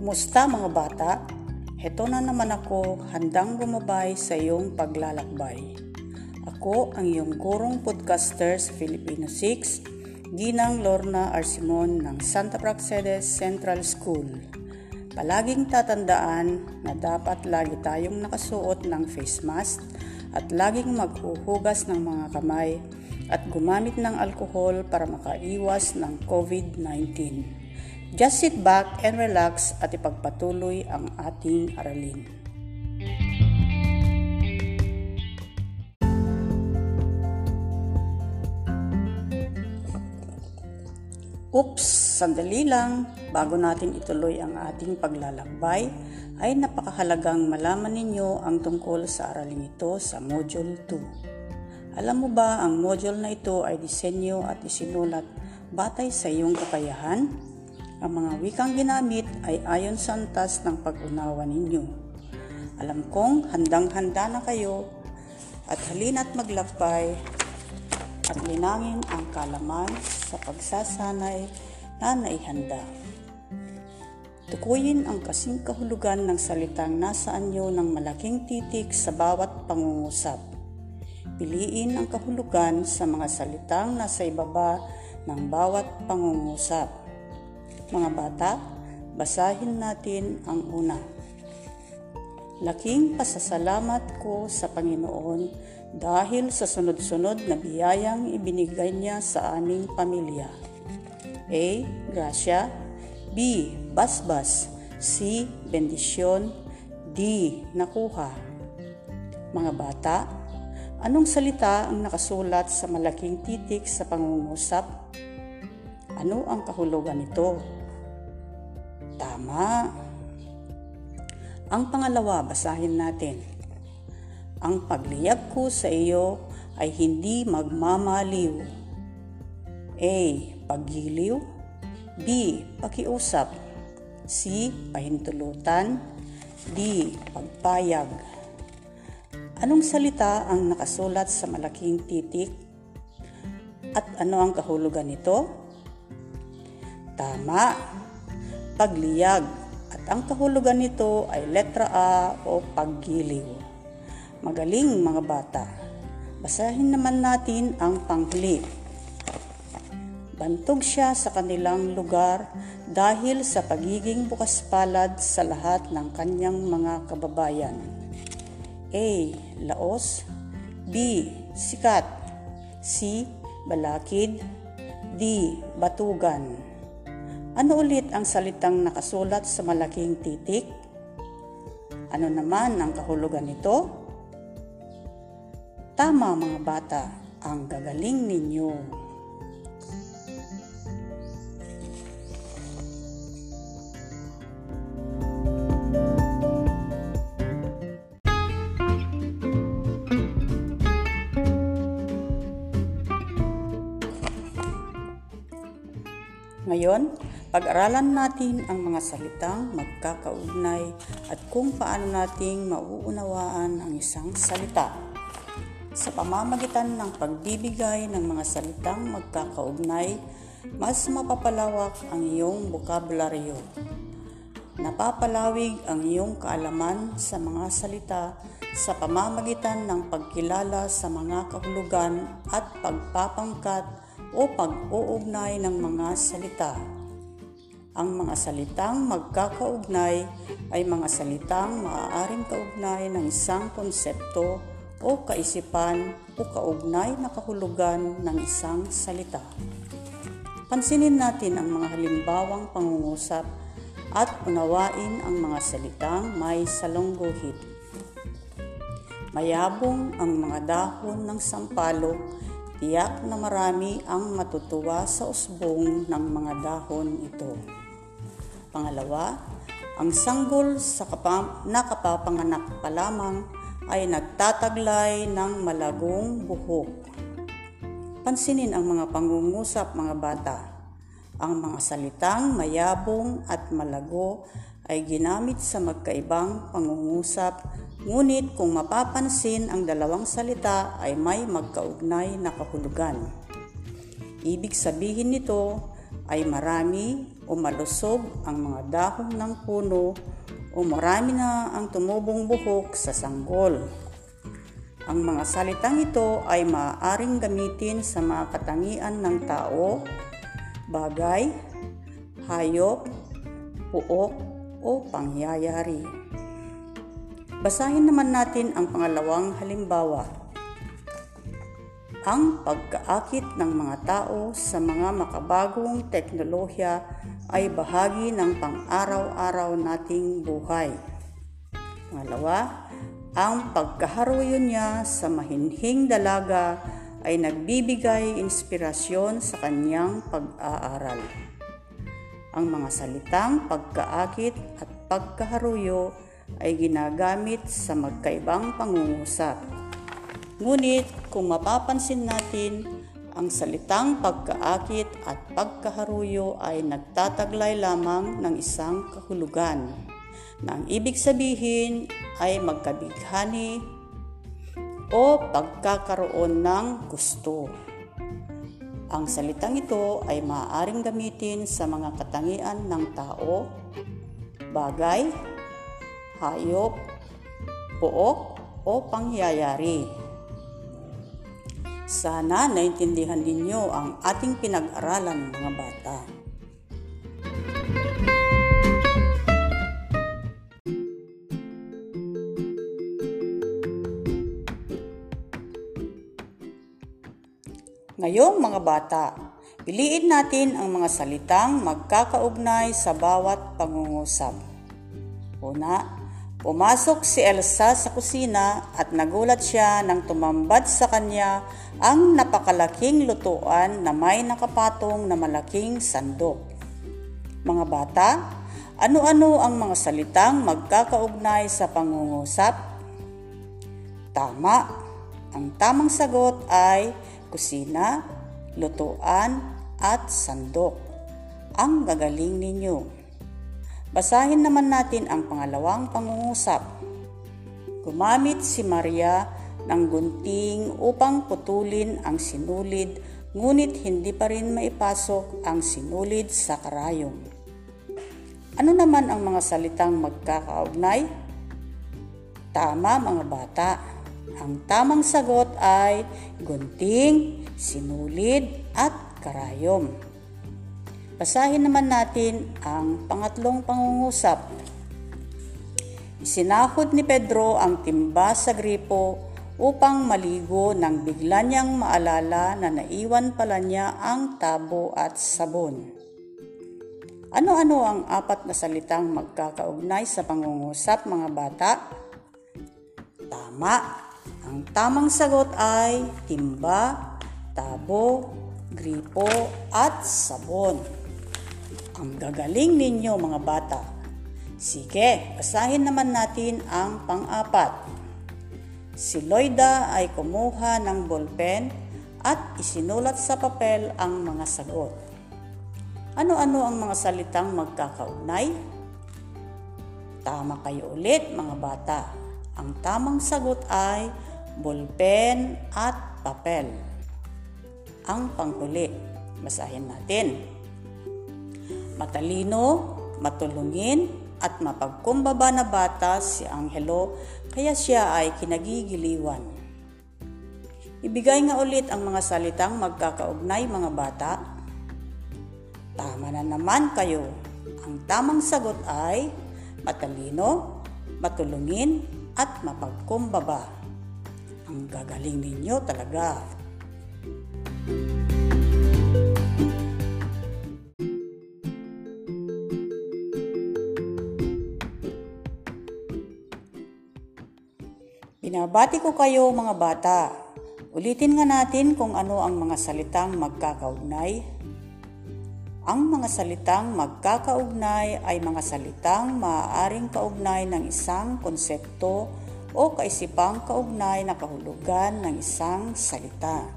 Kumusta mga bata? Heto na naman ako handang gumabay sa iyong paglalakbay. Ako ang iyong gurong podcaster sa Filipino 6, Ginang Lorna Arsimon ng Santa Praxedes Central School. Palaging tatandaan na dapat lagi tayong nakasuot ng face mask at laging maghuhugas ng mga kamay at gumamit ng alkohol para makaiwas ng COVID-19. Just sit back and relax at ipagpatuloy ang ating aralin. Oops, sandali lang. Bago natin ituloy ang ating paglalakbay, ay napakahalagang malaman ninyo ang tungkol sa aralin ito sa Module 2. Alam mo ba ang module na ito ay disenyo at isinulat batay sa iyong kakayahan, ang mga wikang ginamit ay ayon sa antas ng pag-unawa ninyo. Alam kong handang-handa na kayo at halina't maglakbay at linangin ang kalaman sa pagsasanay na naihanda. Tukuyin ang kasing kahulugan ng salitang nasa anyo ng malaking titik sa bawat pangungusap. Piliin ang kahulugan sa mga salitang nasa ibaba ng bawat pangungusap. Mga bata, basahin natin ang una. Laking pasasalamat ko sa Panginoon dahil sa sunod-sunod na biyayang ibinigay niya sa aming pamilya. A. Gracia B. Basbas C. Bendisyon D. Nakuha Mga bata, anong salita ang nakasulat sa malaking titik sa pangungusap? Ano ang kahulugan nito? Tama. Ang pangalawa, basahin natin. Ang pagliyab ko sa iyo ay hindi magmamaliw. A. Paggiliw B. Pakiusap C. Pahintulutan D. Pagpayag Anong salita ang nakasulat sa malaking titik? At ano ang kahulugan nito? Tama pagliyag at ang kahulugan nito ay letra A o paggiliw. Magaling mga bata. Basahin naman natin ang panghuli. Bantog siya sa kanilang lugar dahil sa pagiging bukas palad sa lahat ng kanyang mga kababayan. A. Laos B. Sikat C. Balakid D. Batugan ano ulit ang salitang nakasulat sa malaking titik? Ano naman ang kahulugan nito? Tama mga bata, ang gagaling ninyo. Ngayon, pag-aralan natin ang mga salitang magkakaugnay at kung paano nating mauunawaan ang isang salita. Sa pamamagitan ng pagbibigay ng mga salitang magkakaugnay, mas mapapalawak ang iyong bokabularyo. Napapalawig ang iyong kaalaman sa mga salita sa pamamagitan ng pagkilala sa mga kahulugan at pagpapangkat o pag-uugnay ng mga salita. Ang mga salitang magkakaugnay ay mga salitang maaaring kaugnay ng isang konsepto o kaisipan o kaugnay na kahulugan ng isang salita. Pansinin natin ang mga halimbawang pangungusap at unawain ang mga salitang may salungguhit. Mayabong ang mga dahon ng sampalok Tiyak na marami ang matutuwa sa usbong ng mga dahon ito. Pangalawa, ang sanggol sa kapam- nakapapanganak pa lamang ay nagtataglay ng malagong buhok. Pansinin ang mga pangungusap mga bata. Ang mga salitang mayabong at malago ay ginamit sa magkaibang pangungusap Ngunit kung mapapansin ang dalawang salita ay may magkaugnay na kahulugan. Ibig sabihin nito ay marami o malusog ang mga dahon ng puno o marami na ang tumubong buhok sa sanggol. Ang mga salitang ito ay maaaring gamitin sa mga katangian ng tao, bagay, hayop, puok o pangyayari. Basahin naman natin ang pangalawang halimbawa ang pagkaakit ng mga tao sa mga makabagong teknolohiya ay bahagi ng pang-araw-araw nating buhay. Pangalawa, ang pagkaharuyo niya sa mahinhing dalaga ay nagbibigay inspirasyon sa kanyang pag-aaral. Ang mga salitang pagkaakit at pagkaharuyo ay ginagamit sa magkaibang pangungusap Ngunit kung mapapansin natin, ang salitang pagkaakit at pagkaharuyo ay nagtataglay lamang ng isang kahulugan na ang ibig sabihin ay magkabighani o pagkakaroon ng gusto. Ang salitang ito ay maaaring gamitin sa mga katangian ng tao, bagay, hayop, pook o pangyayari. Sana naintindihan ninyo ang ating pinag-aralan mga bata. Ngayong mga bata, piliin natin ang mga salitang magkakaugnay sa bawat pangungusap. Una, Pumasok si Elsa sa kusina at nagulat siya nang tumambad sa kanya ang napakalaking lutuan na may nakapatong na malaking sandok. Mga bata, ano-ano ang mga salitang magkakaugnay sa pangungusap? Tama. Ang tamang sagot ay kusina, lutuan, at sandok. Ang gagaling ninyo. Basahin naman natin ang pangalawang pangungusap. Gumamit si Maria ng gunting upang putulin ang sinulid ngunit hindi pa rin maipasok ang sinulid sa karayom. Ano naman ang mga salitang magkakaugnay? Tama mga bata. Ang tamang sagot ay gunting, sinulid at karayom. Basahin naman natin ang pangatlong pangungusap. Isinahod ni Pedro ang timba sa gripo upang maligo nang bigla niyang maalala na naiwan pala niya ang tabo at sabon. Ano-ano ang apat na salitang magkakaugnay sa pangungusap mga bata? Tama. Ang tamang sagot ay timba, tabo, gripo at sabon. Ang gagaling ninyo mga bata. Sige, basahin naman natin ang pang-apat. Si Loida ay kumuha ng bolpen at isinulat sa papel ang mga sagot. Ano-ano ang mga salitang magkakaugnay? Tama kayo ulit mga bata. Ang tamang sagot ay bolpen at papel. Ang panghuli, basahin natin matalino, matulungin, at mapagkumbaba na bata si Angelo kaya siya ay kinagigiliwan. Ibigay nga ulit ang mga salitang magkakaugnay mga bata. Tama na naman kayo. Ang tamang sagot ay matalino, matulungin, at mapagkumbaba. Ang gagaling ninyo talaga. Binabati ko kayo mga bata. Ulitin nga natin kung ano ang mga salitang magkakaugnay. Ang mga salitang magkakaugnay ay mga salitang maaaring kaugnay ng isang konsepto o kaisipang kaugnay na kahulugan ng isang salita.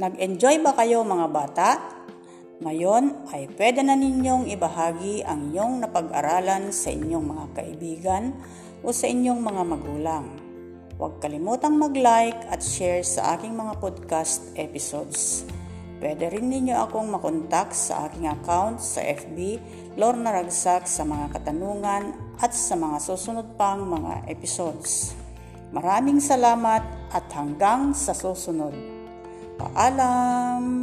Nag-enjoy ba kayo mga bata? Ngayon ay pwede na ninyong ibahagi ang inyong napag-aralan sa inyong mga kaibigan o sa inyong mga magulang. Huwag kalimutang mag-like at share sa aking mga podcast episodes. Pwede rin ninyo akong makontak sa aking account sa FB, Lorna Ragsak sa mga katanungan at sa mga susunod pang mga episodes. Maraming salamat at hanggang sa susunod. Paalam!